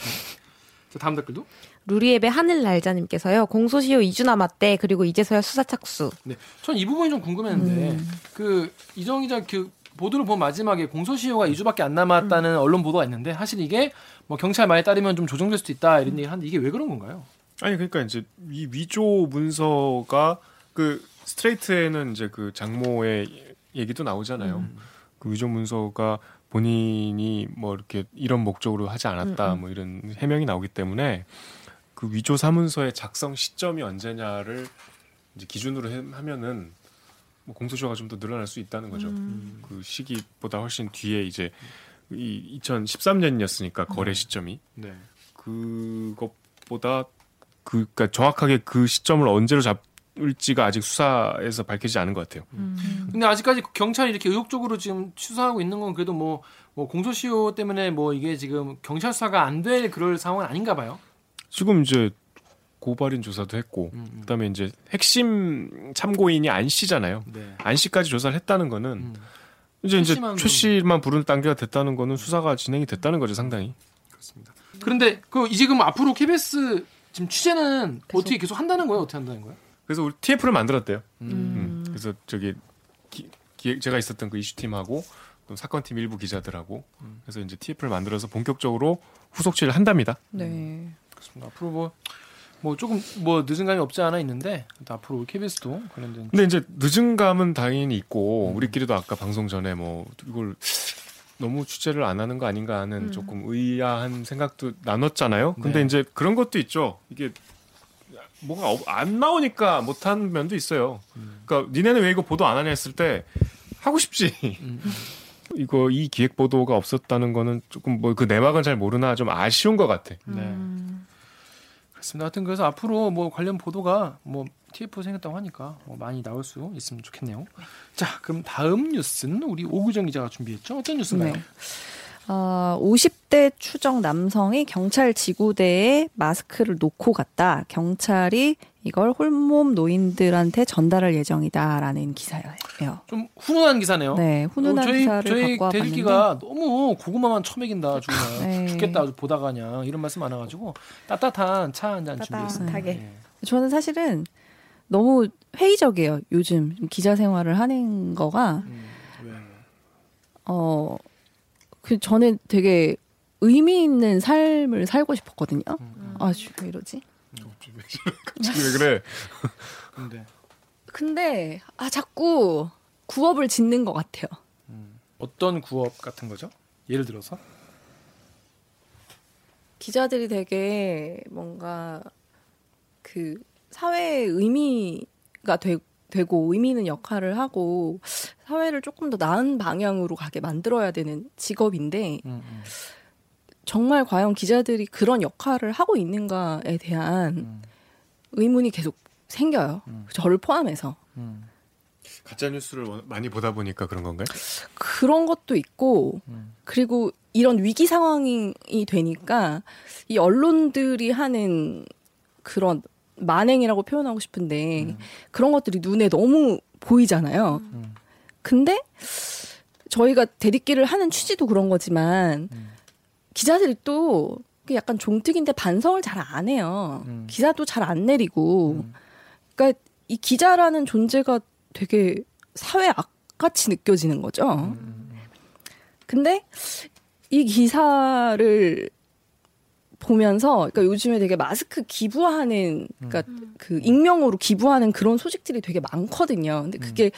자 다음 댓글도. 루리앱의 하늘날자님께서요. 공소시효 2주 남았대. 그리고 이제서야 수사 착수. 네, 전 이 부분이 좀 궁금했는데 그 이정 기자 그 보도를 본 마지막에 공소시효가 2주밖에 안 남았다는 언론 보도가 있는데 사실 이게 뭐 경찰 말에 따르면 좀 조정될 수도 있다 이런 얘기 하는데 이게 왜 그런 건가요? 아니 그러니까 이제 이 위조 문서가 그 스트레이트에는 이제 그 장모의 얘기도 나오잖아요. 그 위조 문서가 본인이 뭐 이렇게 이런 목적으로 하지 않았다 뭐 이런 해명이 나오기 때문에 그 위조 사문서의 작성 시점이 언제냐를 이제 기준으로 해- 하면은 뭐 공소시효가 좀 더 늘어날 수 있다는 거죠. 그 시기보다 훨씬 뒤에 이제 이 2013년이었으니까 거래 시점이 네. 그것보다 그 그러니까 정확하게 그 시점을 언제로 잡을지가 아직 수사에서 밝혀지지 않은 것 같아요. 근데 아직까지 경찰이 이렇게 의욕적으로 지금 수사하고 있는 건 그래도 뭐, 뭐 공소시효 때문에 뭐 이게 지금 경찰 수사가 안 될 그럴 상황은 아닌가 봐요. 지금 이제 고발인 조사도 했고 음, 음. 그다음에 이제 핵심 참고인이 안 씨잖아요. 네. 안 씨까지 조사를 했다는 거는 음, 이제 이제 최 씨만 부른 단계가 됐다는 거는 수사가 진행이 됐다는 거죠 상당히. 그렇습니다. 그런데 그 이제 그럼 앞으로 KBS 지금 취재는 어떻게 계속 한다는 거예요? 어떻게 한다는 거예요? 그래서 우리 TF를 만들었대요. 음. 음. 그래서 저기 기획 제가 있었던 그 이슈팀하고 또 사건팀 일부 기자들하고 그래서 이제 TF를 만들어서 본격적으로 후속질을 한답니다. 네. 그렇습니다. 앞으로 뭐, 뭐 조금 뭐 늦은 감이 없지 않아 있는데 또 앞으로 KBS도 관련된 근데 이제 늦은 감은 당연히 있고 우리끼리도 아까 방송 전에 뭐 이걸 너무 취재를 안 하는 거 아닌가 하는 조금 의아한 생각도 나눴잖아요. 근데 네. 이제 그런 것도 있죠. 이게 뭐가 없- 안 나오니까 못하는 면도 있어요. 그러니까 니네는 왜 이거 보도 안 하냐 했을 때 하고 싶지. 이거 이 기획 보도가 없었다는 거는 조금 뭐 그 내막은 잘 모르나 좀 아쉬운 것 같아. 네. 그렇습니다. 하여튼 그래서 앞으로 뭐 관련 보도가 뭐 TF 생겼다고 하니까 뭐 많이 나올 수 있으면 좋겠네요. 자, 그럼 다음 뉴스는 우리 오구정 기자가 준비했죠. 어떤 뉴스인가요? 네. 어, 50대 추정 남성이 경찰 지구대에 마스크를 놓고 갔다. 경찰이 이걸 홀몸 노인들한테 전달할 예정이다라는 기사예요. 좀 훈훈한 기사네요. 네, 훈훈한 어, 저희, 기사를 저희 갖고 대리기가 너무 고구마만 처먹인다 그냥 네. 죽겠다 보다가 그냥 이런 말씀 많아가지고 따뜻한 차 한 잔 준비했습니다. 따뜻하게. 네. 저는 사실은 너무 회의적이에요. 요즘 기자 생활을 하는 거가 음, 왜? 어, 그 저는 되게 의미 있는 삶을 살고 싶었거든요. 음, 아, 왜 이러지? 갑자기 왜 그래? 근데 근데 아 자꾸 구업을 짓는 것 같아요. 어떤 구업 같은 거죠? 예를 들어서 기자들이 되게 뭔가 그 사회에 의미가 되, 되고 의미 있는 역할을 하고 사회를 조금 더 나은 방향으로 가게 만들어야 되는 직업인데 음, 음, 정말 과연 기자들이 그런 역할을 하고 있는가에 대한 음, 의문이 계속 생겨요. 음. 저를 포함해서. 음, 가짜 뉴스를 많이 보다 보니까 그런 건가요? 그런 것도 있고 음. 그리고 이런 위기 상황이 되니까 이 언론들이 하는 그런 만행이라고 표현하고 싶은데 음. 그런 것들이 눈에 너무 보이잖아요. 음. 근데 저희가 대립기를 하는 취지도 그런 거지만 음. 기자들이 또 약간 종특인데 반성을 잘 안 해요. 음. 기사도 잘 안 내리고. 음. 그러니까 이 기자라는 존재가 되게 사회 악같이 느껴지는 거죠. 음. 근데 이 기사를 보면서 그러니까 요즘에 되게 마스크 기부하는 그러니까 그 익명으로 기부하는 그런 소식들이 되게 많거든요. 근데 그게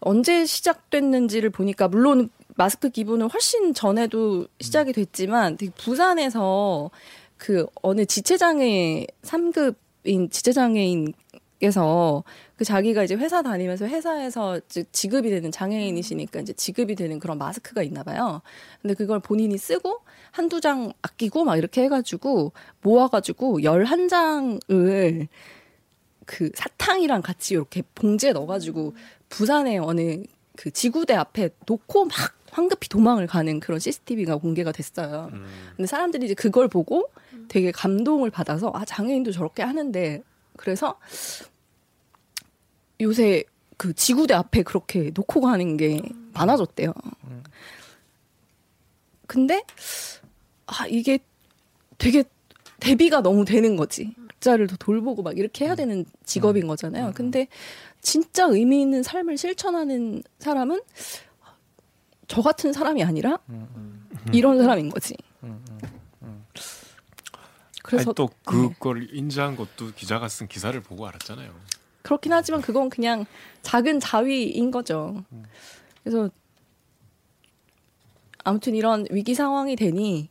언제 시작됐는지를 보니까 물론 마스크 기부는 훨씬 전에도 시작이 됐지만 되게 부산에서 그 어느 지체장애 3급인 지체장애인 께서 그 자기가 이제 회사 다니면서 회사에서 지급이 되는 장애인이시니까 이제 지급이 되는 그런 마스크가 있나 봐요. 근데 그걸 본인이 쓰고 한두 장 아끼고 막 이렇게 해가지고 모아가지고 11장을 그 사탕이랑 같이 이렇게 봉지에 넣어가지고 부산의 어느 그 지구대 앞에 놓고 막 황급히 도망을 가는 그런 CCTV가 공개가 됐어요. 근데 사람들이 이제 그걸 보고 되게 감동을 받아서 아 장애인도 저렇게 하는데 그래서 요새 그 지구대 앞에 그렇게 놓고 가는 게 많아졌대요. 근데 아 이게 되게 대비가 너무 되는 거지. 각자를 더 돌보고 막 이렇게 해야 되는 직업인 거잖아요. 근데 진짜 의미 있는 삶을 실천하는 사람은 저 같은 사람이 아니라 이런 사람인 거지. 그래서 또 네. 그걸 인지한 것도 기자가 쓴 기사를 보고 알았잖아요. 그렇긴 하지만 그건 그냥 작은 자위인 거죠. 그래서 아무튼 이런 위기 상황이 되니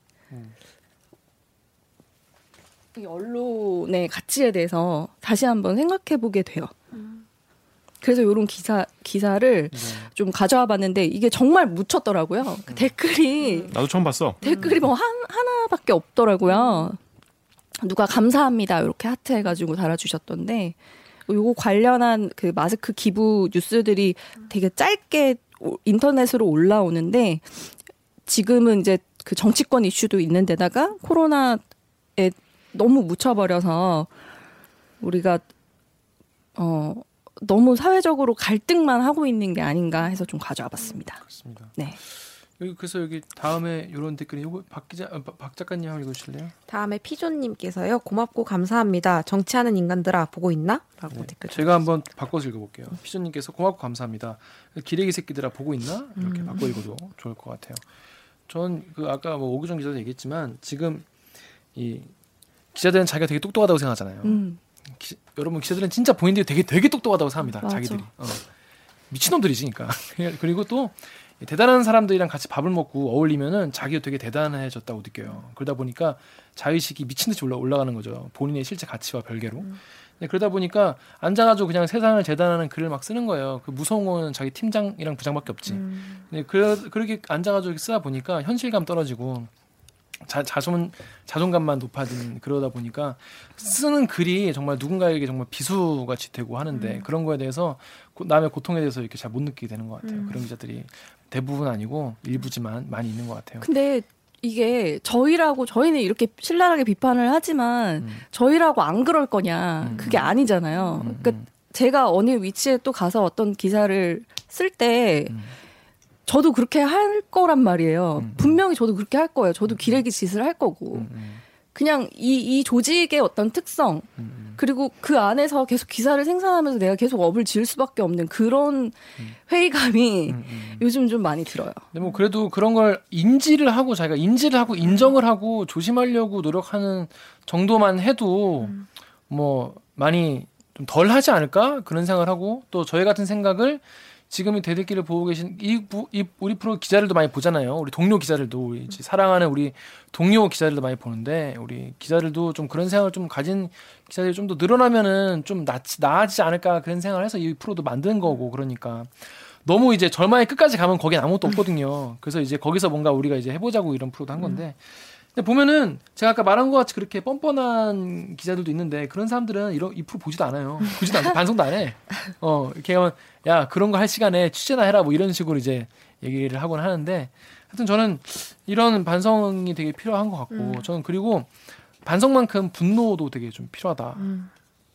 이 언론의 가치에 대해서 다시 한번 생각해 보게 돼요. 그래서 이런 기사 기사를 좀 가져와 봤는데 이게 정말 묻혔더라고요. 그 댓글이 나도 처음 봤어. 댓글이 뭐 한, 하나밖에 없더라고요. 누가 감사합니다. 이렇게 하트 해가지고 달아주셨던데, 요거 관련한 그 마스크 기부 뉴스들이 되게 짧게 오- 인터넷으로 올라오는데, 지금은 이제 그 정치권 이슈도 있는 데다가 코로나에 너무 묻혀버려서 우리가, 어, 너무 사회적으로 갈등만 하고 있는 게 아닌가 해서 좀 가져와 봤습니다. 그렇습니다. 네. 여기 그래서 여기 다음에 이런 댓글이 요거 박 기자 아, 박- 박 작가님 한번 읽어주실래요? 다음에 피조님께서요. 고맙고 감사합니다. 정치하는 인간들아 보고 있나? 라고 댓글. 네. 제가 한번 바꿔서 읽어볼게요. 피조님께서 고맙고 감사합니다. 기레기 새끼들아 보고 있나? 이렇게 음. 바꿔 읽어도 좋을 것 같아요. 전 그 아까 뭐 오규정 기자도 얘기했지만 지금 이 기자들은 자기가 되게 똑똑하다고 생각하잖아요. 음. 기- 여러분 기자들은 진짜 본인들이 되게 되게 똑똑하다고 생각합니다. 맞아. 자기들이 어. 미친놈들이지니까. 그리고 또 대단한 사람들이랑 같이 밥을 먹고 어울리면은 자기도 되게 대단해졌다고 느껴요. 그러다 보니까 자의식이 미친 듯이 올라 올라가는 거죠. 본인의 실제 가치와 별개로. 근데 그러다 보니까 앉아가지고 그냥 세상을 재단하는 글을 막 쓰는 거예요. 그 무서운 거는 자기 팀장이랑 부장밖에 없지. 근데 그, 그렇게 앉아가지고 쓰다 보니까 현실감 떨어지고 자, 자존 자존감만 높아지는 그러다 보니까 쓰는 글이 정말 누군가에게 정말 비수같이 되고 하는데 그런 거에 대해서 고- 남의 고통에 대해서 이렇게 잘 못 느끼게 되는 것 같아요. 그런 기자들이 대부분 아니고 일부지만 많이 있는 것 같아요. 근데 이게 저희라고 저희는 이렇게 신랄하게 비판을 하지만 음. 저희라고 안 그럴 거냐 음. 그게 아니잖아요. 음, 그러니까 음, 제가 어느 위치에 또 가서 어떤 기사를 쓸때 음. 저도 그렇게 할 거란 말이에요. 음. 분명히 저도 그렇게 할 거예요. 저도 기레기 짓을 할 거고. 음, 음, 그냥 이, 이 조직의 어떤 특성, 음, 그리고 그 안에서 계속 기사를 생산하면서 내가 계속 업을 지을 수밖에 없는 그런 회의감이 음, 음. 요즘 좀 많이 들어요. 근데 뭐 그래도 그런 걸 인지를 하고 자기가 인지를 하고 인정을 하고 조심하려고 노력하는 정도만 해도 뭐 많이 좀 덜 하지 않을까 그런 생각을 하고 또 저희 같은 생각을 지금 이 대들기를 보고 계신 이, 부- 이 우리 프로 기자들도 많이 보잖아요. 우리 동료 기자들도 우리 사랑하는 우리 동료 기자들도 많이 보는데 우리 기자들도 좀 그런 생각을 좀 가진 기자들이 좀 더 늘어나면은 좀 낫지 나아지지 않을까 그런 생각을 해서 이 프로도 만든 거고 그러니까 너무 이제 절망의 끝까지 가면 거긴 아무것도 없거든요. 그래서 이제 거기서 뭔가 우리가 이제 해보자고 이런 프로도 한 건데. 근데 보면은 제가 아까 말한 것 같이 그렇게 뻔뻔한 기자들도 있는데 그런 사람들은 이런 이 프로 보지도 않아요. 보지도 않고 반성도 안 해. 어 이렇게 하면 야 그런 거 할 시간에 취재나 해라 뭐 이런 식으로 이제 얘기를 하곤 하는데 하여튼 저는 이런 반성이 되게 필요한 것 같고 저는 그리고 반성만큼 분노도 되게 좀 필요하다.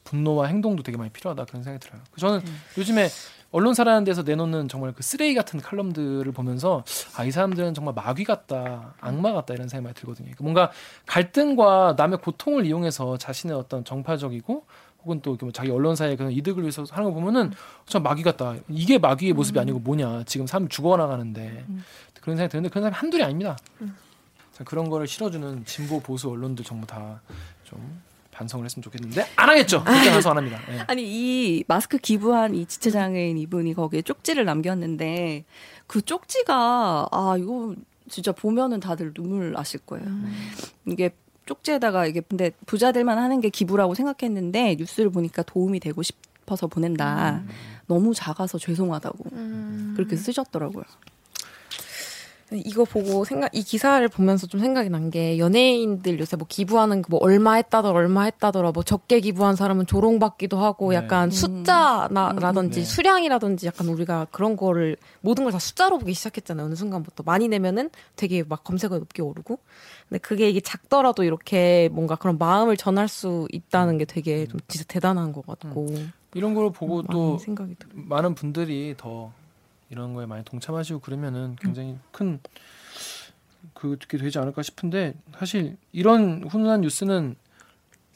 분노와 행동도 되게 많이 필요하다 그런 생각이 들어요. 저는 요즘에 언론사라는 데서 내놓는 정말 그 쓰레기 같은 칼럼들을 보면서 아 이 사람들은 정말 마귀 같다, 악마 같다 이런 생각이 많이 들거든요. 그러니까 뭔가 갈등과 남의 고통을 이용해서 자신의 어떤 정파적이고 혹은 또뭐 자기 언론사의 그런 이득을 위해서 하는 거 보면은 참 마귀 같다. 이게 마귀의 모습이 아니고 뭐냐. 지금 사람 죽어나가는데 그런 생각이 드는데 그런 사람이 한둘이 아닙니다. 자, 그런 거를 실어주는 진보 보수 언론들 전부 다 좀 반성을 했으면 좋겠는데 안 하겠죠. 그렇게 반성 안 합니다. 예. 아니 이 마스크 기부한 이 지체 장애인 이분이 거기에 쪽지를 남겼는데 그 쪽지가 아 이거 진짜 보면은 다들 눈물 나실 거예요. 이게 쪽지에다가 이게 근데 부자들만 하는 게 기부라고 생각했는데 뉴스를 보니까 도움이 되고 싶어서 보낸다. 너무 작아서 죄송하다고 그렇게 쓰셨더라고요. 이거 보고 생각 이 기사를 보면서 좀 생각이 난 게 연예인들 요새 뭐 기부하는 그뭐 얼마 했다더라 얼마 했다더라 뭐 적게 기부한 사람은 조롱받기도 하고 네. 약간 숫자라든지 네. 수량이라든지 약간 우리가 그런 거를 모든 걸 다 숫자로 보기 시작했잖아요 어느 순간부터 많이 내면은 되게 막 검색어 높게 오르고 근데 그게 이게 작더라도 이렇게 뭔가 그런 마음을 전할 수 있다는 게 되게 좀 진짜 대단한 것 같고 이런 걸 보고 많이 또. 많은 분들이 더 이런 거에 많이 동참하시고 그러면은 굉장히 큰 그게 되지 않을까 싶은데 사실 이런 훈훈한 뉴스는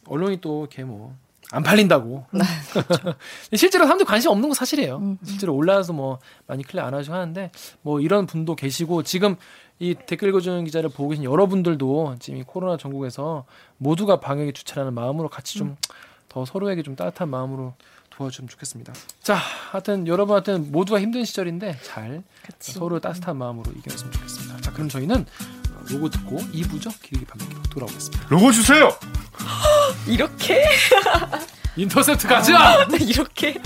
언론이 또 이렇게 뭐 안 팔린다고. 실제로 사람들 관심 없는 건 사실이에요. 실제로 올라와서 뭐 많이 클릭 안 하시고 하는데 뭐 이런 분도 계시고 지금 이 댓글 읽어주는 기자를 보고 계신 여러분들도 지금 이 코로나 전국에서 모두가 방역에 주체라는 마음으로 같이 좀더 서로에게 좀 따뜻한 마음으로 도와주면 좋겠습니다. 자, 하여튼 여러분한테 모두가 힘든 시절인데 잘 같이. 서로 따뜻한 마음으로 이겨냈으면 좋겠습니다. 자, 그럼 저희는 로고 듣고 2부죠. 길게 밤새기로 돌아오겠습니다. 로고 주세요. 이렇게 인터셉트 가자! 이렇게